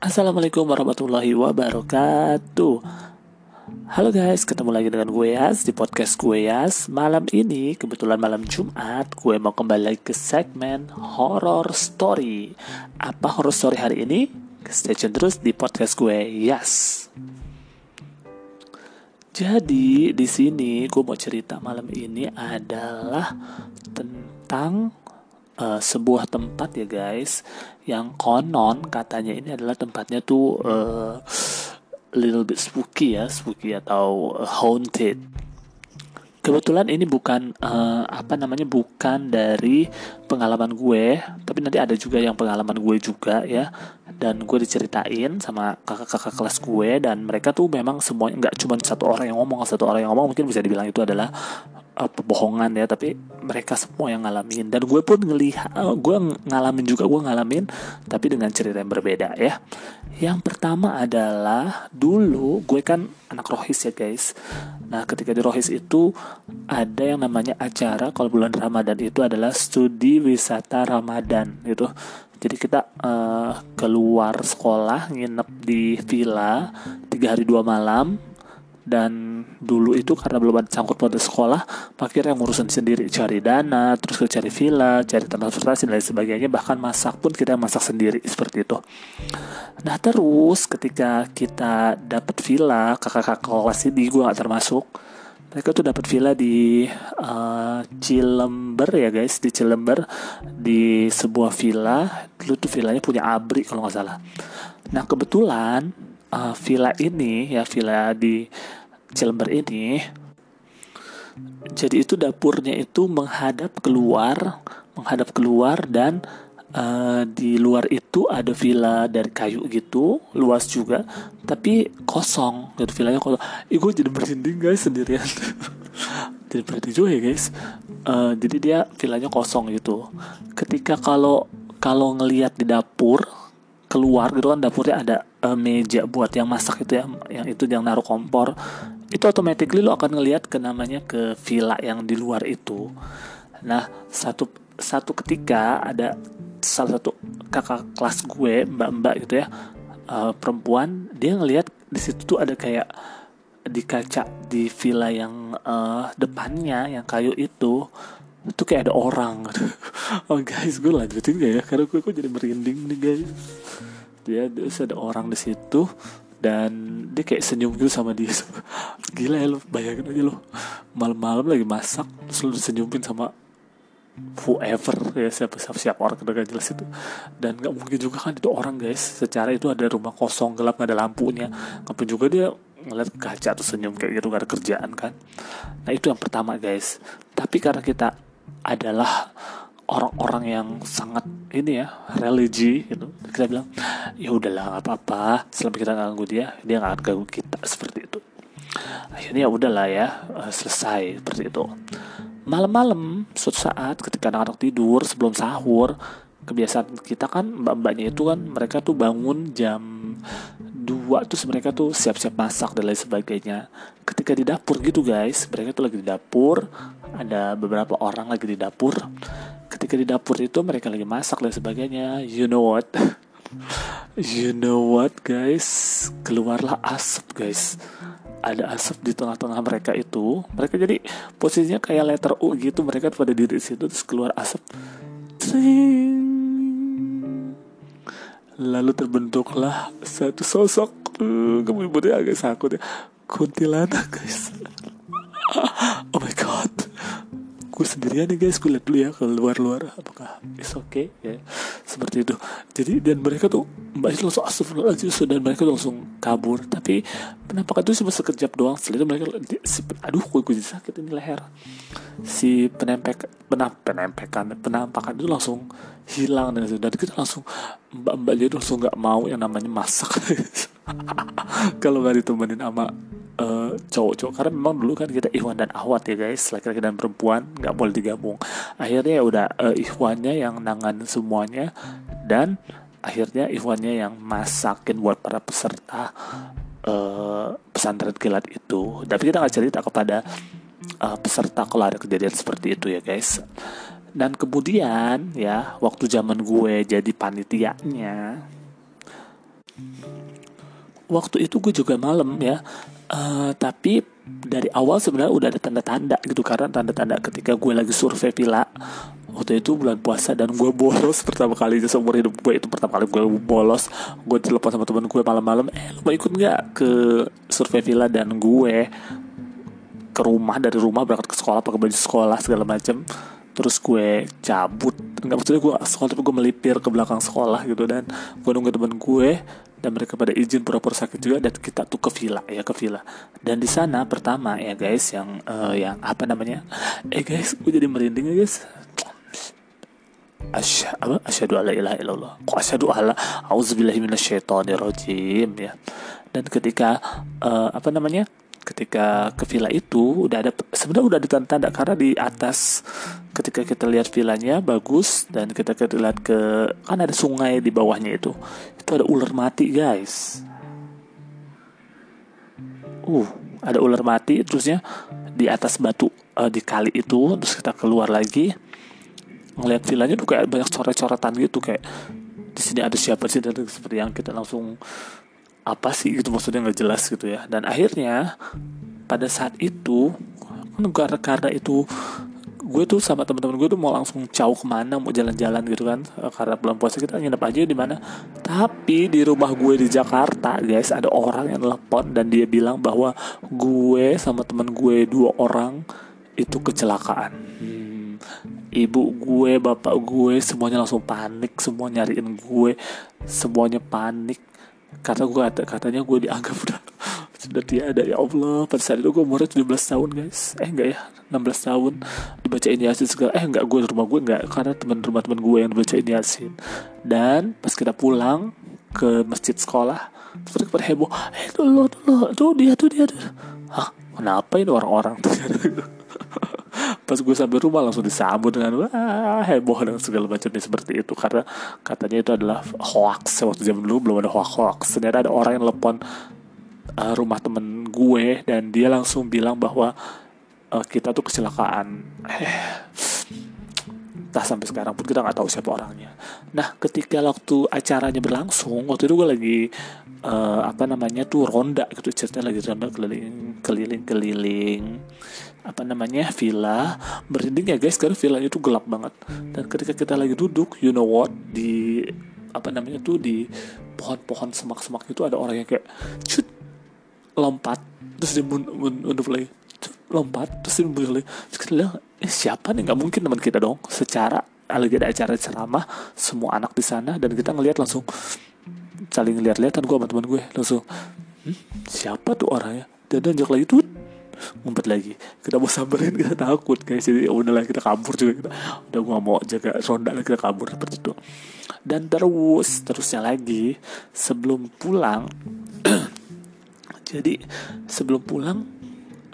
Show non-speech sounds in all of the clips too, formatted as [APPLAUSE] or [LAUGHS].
Assalamualaikum warahmatullahi wabarakatuh. Halo guys, ketemu lagi dengan gue Yas di podcast gue Yas. Malam ini, kebetulan malam Jumat Gue mau kembali lagi ke segmen Horror Story. Apa horror story hari ini? Stay tune terus di podcast gue Yas. Jadi di sini gue mau cerita malam ini adalah tentang uh, sebuah tempat ya guys yang konon katanya ini adalah tempatnya tuh uh, little bit spooky ya spooky atau uh, haunted. Kebetulan ini bukan uh, apa namanya bukan dari pengalaman gue tapi nanti ada juga yang pengalaman gue juga ya. Dan gue diceritain sama kakak-kakak kelas gue dan mereka tuh memang semuanya nggak cuma satu orang yang ngomong. Satu orang yang ngomong mungkin bisa dibilang itu adalah uh, pebohongan ya. Tapi mereka semua yang ngalamin. Dan gue pun ngelihat uh, gue ngalamin juga gue ngalamin tapi dengan cerita yang berbeda ya. Yang pertama adalah dulu gue kan anak rohis ya guys. Nah ketika di rohis itu ada yang namanya acara kalau bulan ramadan itu adalah studi wisata ramadan gitu. Jadi kita uh, keluar sekolah nginep di villa tiga hari dua malam dan dulu itu karena belum ada sangkut pada sekolah akhirnya ngurusin sendiri cari dana terus ke cari villa cari transportasi dan lain sebagainya bahkan masak pun kita masak sendiri seperti itu. Nah terus ketika kita dapat villa kakak-kakak kelas ini gue gak termasuk mereka tuh dapat villa di uh, Cilember ya guys. Di Cilember. Di sebuah villa. Dulu tuh villanya punya abri kalau nggak salah. Nah kebetulan uh, villa ini ya villa di Cilember ini jadi itu dapurnya itu menghadap keluar menghadap keluar dan uh, di luar itu ada villa dari kayu gitu luas juga tapi kosong. Gitu villanya kosong. Ih, gue jadi merinding guys sendirian. [LAUGHS] Jadi merinding juga ya guys. Uh, jadi dia villanya kosong gitu. Ketika kalau kalau ngelihat di dapur keluar gitu kan dapurnya ada uh, meja buat yang masak itu ya yang itu yang naruh kompor itu automatically lo akan ngelihat ke namanya ke villa yang di luar itu. Nah satu satu ketika ada salah satu kakak kelas gue mbak-mbak gitu ya uh, perempuan dia ngelihat di situ tuh ada kayak di kaca di villa yang uh, depannya yang kayu itu itu kayak ada orang. [LAUGHS] Oh guys gue lanjutin gak ya? Karena gue kok jadi merinding nih guys. Dia terus ada orang di situ dan dia kayak senyum gitu sama dia. [LAUGHS] Gila ya lo bayangin aja lo malam-malam lagi masak terus lo sama whoever ya siapa siapa siapa orang udah jelas itu. Dan nggak mungkin juga kan itu orang guys secara itu ada rumah kosong gelap nggak ada lampunya. Ngapain juga dia ngeliat kaca atau senyum kayak gitu gak ada kerjaan kan. Nah itu yang pertama guys. Tapi karena kita adalah orang-orang yang sangat ini ya religi gitu kita bilang ya udahlah nggak apa-apa selama kita ganggu dia dia nggak akan ganggu kita seperti itu. Akhirnya ya udahlah ya eh, selesai seperti itu malam-malam suatu saat ketika anak-anak tidur sebelum sahur kebiasaan kita kan mbak-mbaknya itu kan mereka tuh bangun jam dua terus mereka tuh siap-siap masak dan lain sebagainya. Ketika di dapur gitu guys mereka tuh lagi di dapur ada beberapa orang lagi di dapur. Ketika di dapur itu mereka lagi masak dan sebagainya. You know what [LAUGHS] you know what guys? Keluarlah asap guys. Ada asap di tengah-tengah mereka itu. Mereka jadi posisinya kayak letter U gitu. Mereka pada diri situ terus keluar asap. Lalu terbentuklah satu sosok. Uh, kamu ibunya agak sakit ya. Kuntilanak guys. [LAUGHS] Oh my god gue sendirian nih guys. Gue lihat dulu ya ke luar-luar apakah is okay? ya. Seperti itu. Jadi dan mereka tuh mbak itu langsung astagfirullahaladzim dan mereka langsung kabur. Tapi penampakan itu cuma sekejap doang setelah itu mereka si, aduh gue, gue sakit ini leher. Si penempek penam, penempekan penampakan itu langsung hilang dan, dan kita langsung mbak mbaknya itu langsung nggak mau yang namanya masak. [LAUGHS] Kalau nggak ditemenin sama uh, cowok-cowok. Karena memang dulu kan kita Ikhwan dan Ahwat ya guys laki-laki dan perempuan nggak boleh digabung. Akhirnya ya udah uh, Ikhwannya yang nangan semuanya dan akhirnya Ikhwannya yang masakin buat para peserta uh, pesantren kilat itu. Tapi kita nggak cerita kepada uh, peserta kalau ada kejadian seperti itu ya guys dan kemudian ya waktu zaman gue jadi panitianya waktu itu gue juga malam ya uh, tapi dari awal sebenarnya udah ada tanda-tanda gitu karena tanda-tanda ketika gue lagi survei villa waktu itu bulan puasa dan gue bolos [LAUGHS] pertama kali seumur hidup gue itu pertama kali gue bolos gue telepon sama temen gue malam-malam eh lu mau ikut nggak ke survei villa? Dan gue ke rumah dari rumah berangkat ke sekolah pakai baju sekolah segala macam terus gue cabut nggak maksudnya gue sekolah tapi gue melipir ke belakang sekolah gitu dan gue nunggu temen gue dan mereka pada izin pura-pura sakit juga dan kita tuh ke villa ya ke villa dan di sana pertama ya guys yang uh, yang apa namanya eh guys gue jadi merinding ya guys Asya, apa? Asyhadu alla ilaha illallah. Kok asyhadu alla auzubillahi minasyaitonirrajim ya. Dan ketika uh, apa namanya? Ketika ke villa itu udah ada sebenarnya udah tanda-tanda karena di atas ketika kita lihat villanya bagus dan kita kita lihat ke kan ada sungai di bawahnya itu. Itu ada ular mati guys. Uh ada ular mati terusnya di atas batu uh, di kali itu terus kita keluar lagi ngelihat villanya tuh kayak banyak coret-coretan gitu kayak di sini ada siapa sih dan seperti yang kita langsung apa sih gitu maksudnya nggak jelas gitu ya. Dan akhirnya pada saat itu kan karena itu gue tuh sama teman-teman gue tuh mau langsung jauh ke mana mau jalan-jalan gitu kan karena bulan puasa kita nginep aja di mana. Tapi di rumah gue di Jakarta guys ada orang yang telepon dan dia bilang bahwa gue sama teman gue dua orang itu kecelakaan. Hmm, ibu gue bapak gue semuanya langsung panik semua nyariin gue semuanya panik karena gue katanya gue dianggap udah sudah tiada ya Allah. Pada saat itu gue umurnya 17 tahun guys. Eh enggak ya? 16 tahun. Dibacain yasin segala. Eh enggak gue rumah gue enggak. Karena teman rumah teman gue yang dibacain yasin. Dan pas kita pulang ke masjid sekolah terus pada heboh eh tuh lo tuh dia tuh dia tuh. Hah? Kenapa ini orang-orang? [LAUGHS] Tuh pas gue sampai rumah langsung disambut dengan wah heboh dan segala macamnya seperti itu. Karena katanya itu adalah hoax. Waktu zaman dulu belum ada hoax hoax. Ternyata ada orang yang telepon uh, rumah temen gue dan dia langsung bilang bahwa uh, kita tuh kecelakaan. Eh entah sampai sekarang pun kita nggak tahu siapa orangnya. Nah, ketika waktu acaranya berlangsung, waktu itu gue lagi uh, apa namanya tuh ronda gitu, ceritanya lagi ronda keliling keliling keliling apa namanya villa. Merinding ya guys karena villanya itu gelap banget. Dan ketika kita lagi duduk you know what di apa namanya tuh di pohon-pohon semak-semak itu ada orang yang kayak cut lompat terus dia mundur lagi lompat terus lagi terus lihat eh, siapa nih? Nggak mungkin teman kita dong. Secara lagi ada acara ceramah semua anak di sana dan kita ngelihat langsung saling lihat-lihatan gue sama teman gue langsung hmm, siapa tuh orangnya? Dan dan lagi tuh ngumpet lagi. Kita mau samperin kita takut guys. Jadi ya udahlah kita kabur juga. Kita udah gua mau jaga ronda kita kabur seperti itu. Dan terus terusnya lagi sebelum pulang [CLEARS THROAT] jadi sebelum pulang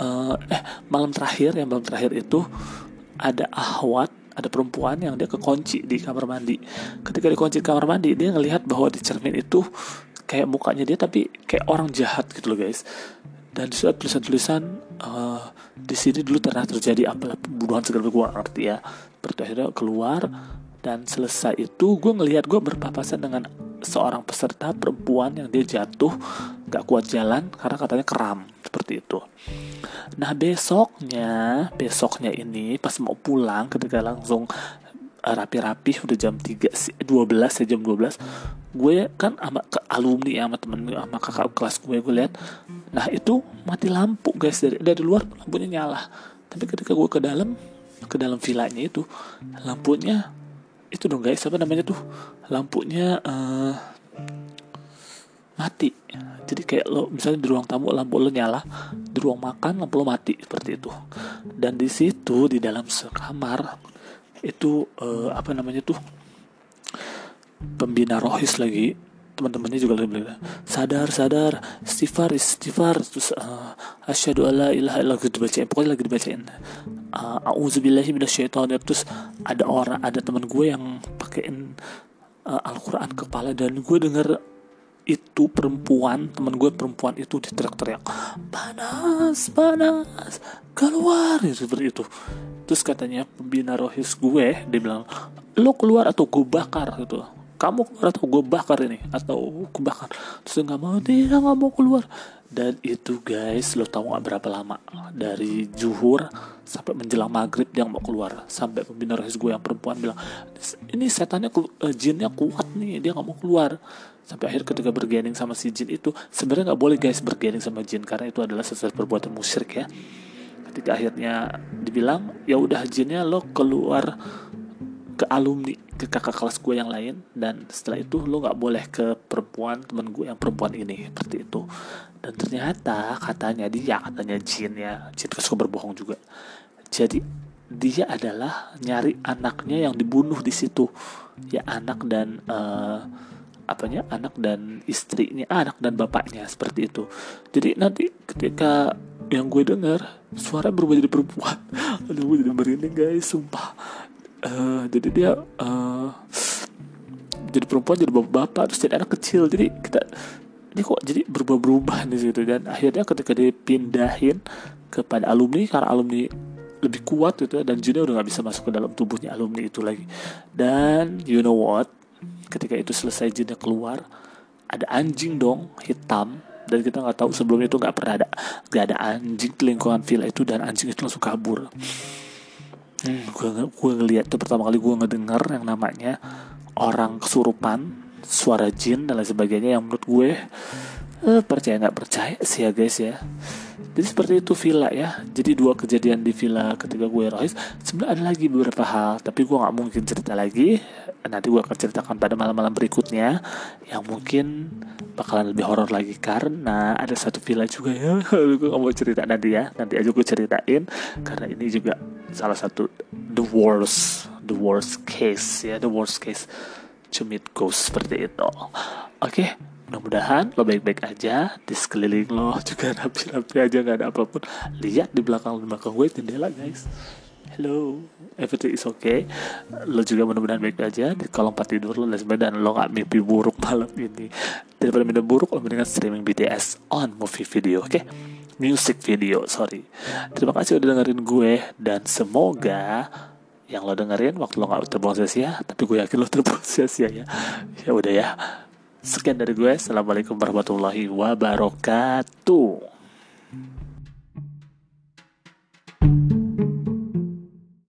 uh, eh malam terakhir yang malam terakhir itu ada ahwat ada perempuan yang dia kekunci di kamar mandi. Ketika dikunci di kamar mandi dia ngelihat bahwa di cermin itu kayak mukanya dia tapi kayak orang jahat gitu loh guys. Dan di tulisan-tulisan uh, di sini dulu pernah terjadi apalah pembunuhan segala gue ngerti ya. Berarti akhirnya keluar dan selesai itu gue ngelihat gue berpapasan dengan seorang peserta perempuan yang dia jatuh gak kuat jalan karena katanya kram seperti itu. Nah besoknya besoknya ini pas mau pulang ketika langsung rapi-rapi udah jam 3 12 ya jam 12 gue kan sama ke alumni ya sama temen sama kakak kelas gue gue lihat nah itu mati lampu guys dari dari luar lampunya nyala. Tapi ketika gue ke dalam ke dalam villanya itu lampunya itu dong guys apa namanya tuh? Lampunya uh, mati. Jadi kayak lo misalnya di ruang tamu lampu lo nyala di ruang makan lampu lo mati seperti itu. Dan di situ di dalam sekamar itu uh, apa namanya tuh? Pembina rohis lagi teman-temannya juga bilang sadar sadar istighfar istighfar. Terus uh, asyhadu alla ilaha illallah gitu dibacain. Pokoknya lagi dibacain. Uh, auzubillahi minasyaitonir. Terus ada orang ada teman gue yang pakein uh, Al-Qur'an kepala dan gue denger itu perempuan teman gue perempuan itu diteriak-teriak panas panas keluar ya, seperti itu. Terus katanya pembina rohis gue dia bilang lo keluar atau gue bakar gitu kamu keluar atau gue bakar ini? Atau gue bakar. Terus nggak mau dia nggak mau keluar. Dan itu guys lo tahu nggak berapa lama? Dari juhur sampai menjelang maghrib dia mau keluar. Sampai pembina rohis gue yang perempuan bilang ini setannya uh, jinnya kuat nih dia nggak mau keluar. Sampai akhir ketika bergening sama si jin itu sebenarnya nggak boleh guys bergening sama jin. Karena itu adalah sesuatu perbuatan musyrik ya. Ketika akhirnya dibilang ya udah jinnya lo keluar ke alumni ke kakak kelas gue yang lain dan setelah itu lo nggak boleh ke perempuan teman gue yang perempuan ini seperti itu. Dan ternyata katanya dia katanya Jin ya Jin kan suka berbohong juga. Jadi dia adalah nyari anaknya yang dibunuh di situ. Ya anak dan uh, apanya anak dan istrinya ah, anak dan bapaknya seperti itu. Jadi nanti ketika yang gue dengar suara berubah jadi perempuan. [LAUGHS] Aduh gue jadi merinding guys sumpah uh, jadi dia uh, jadi perempuan jadi bapak-bapak terus jadi anak kecil. Jadi kita ini kok jadi berubah-berubah di situ dan akhirnya ketika dipindahin kepada alumni karena alumni lebih kuat gitu dan Junia udah nggak bisa masuk ke dalam tubuhnya alumni itu lagi. Dan you know what? Ketika itu selesai jinnya keluar ada anjing dong hitam. Dan kita nggak tahu sebelumnya itu nggak pernah ada nggak ada anjing di lingkungan villa itu dan anjing itu langsung kabur gue gue ngeliat tuh pertama kali gue ngedengar yang namanya orang kesurupan suara jin dan lain sebagainya yang menurut gue eh, percaya nggak percaya sih ya guys ya. Jadi seperti itu villa ya. Jadi dua kejadian di villa ketika gue rohis sebenarnya ada lagi beberapa hal tapi gue nggak mungkin cerita lagi. Nanti gue akan ceritakan pada malam-malam berikutnya yang mungkin bakalan lebih horor lagi karena ada satu villa juga ya. [LAUGHS] Gue gak mau cerita nanti ya. Nanti aja gue ceritain karena ini juga salah satu the worst the worst case ya the worst case meet ghost seperti itu. Oke okay, mudah-mudahan lo baik-baik aja di sekeliling lo juga [LAUGHS] rapi-rapi aja nggak ada apa pun. Lihat di belakang di belakang gue jendela guys. Hello everything is okay. Lo juga mudah-mudahan baik aja di kolom tidur lo dan lo gak mimpi buruk malam ini. Daripada mimpi buruk lo mendingan streaming BTS on movie video oke? okay? Music video sorry. Terima kasih udah dengerin gue dan semoga yang lo dengerin waktu lo gak terbuang sia-sia tapi gue yakin lo terbuang [LAUGHS] sia-sia ya. Ya udah ya. Sekian dari gue. Assalamualaikum warahmatullahi wabarakatuh